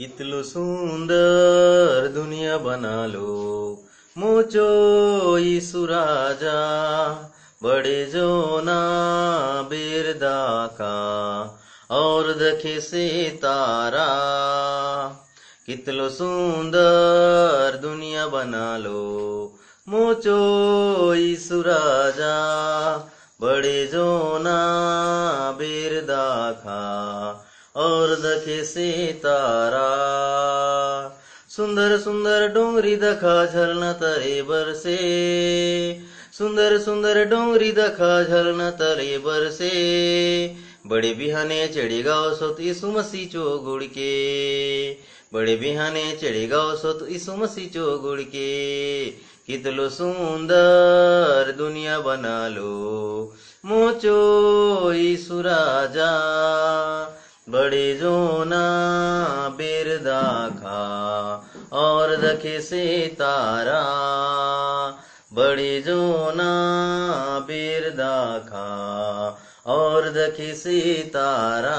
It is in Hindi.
कितलो सुंदर दुनिया बना लो मोचो यीशु राजा बड़े जो ना बिरदा का और दखे से तारा कितलो सुंदर दुनिया बना लो मोचो यीशु राजा बड़े जो ना बिरदा खा और दखे से तारा। सुंदर सुंदर डोंगरी दखा झरना तरे बरसे सुंदर सुंदर डोंगरी दखा झरना तरे बरसे बड़े बिहाने चढ़ी गाओ सोत यीशु मसीह चो गुड़ के। बड़े बिहाने चढ़ी गाओ सोत यीशु मसीह चो गुड़ के कितलो सुंदर दुनिया बना लो। मोचो यीशु राजा। बड़े जोना बिरदा खा और दखे से तारा बड़े जोना बिरदा खा और दखे से तारा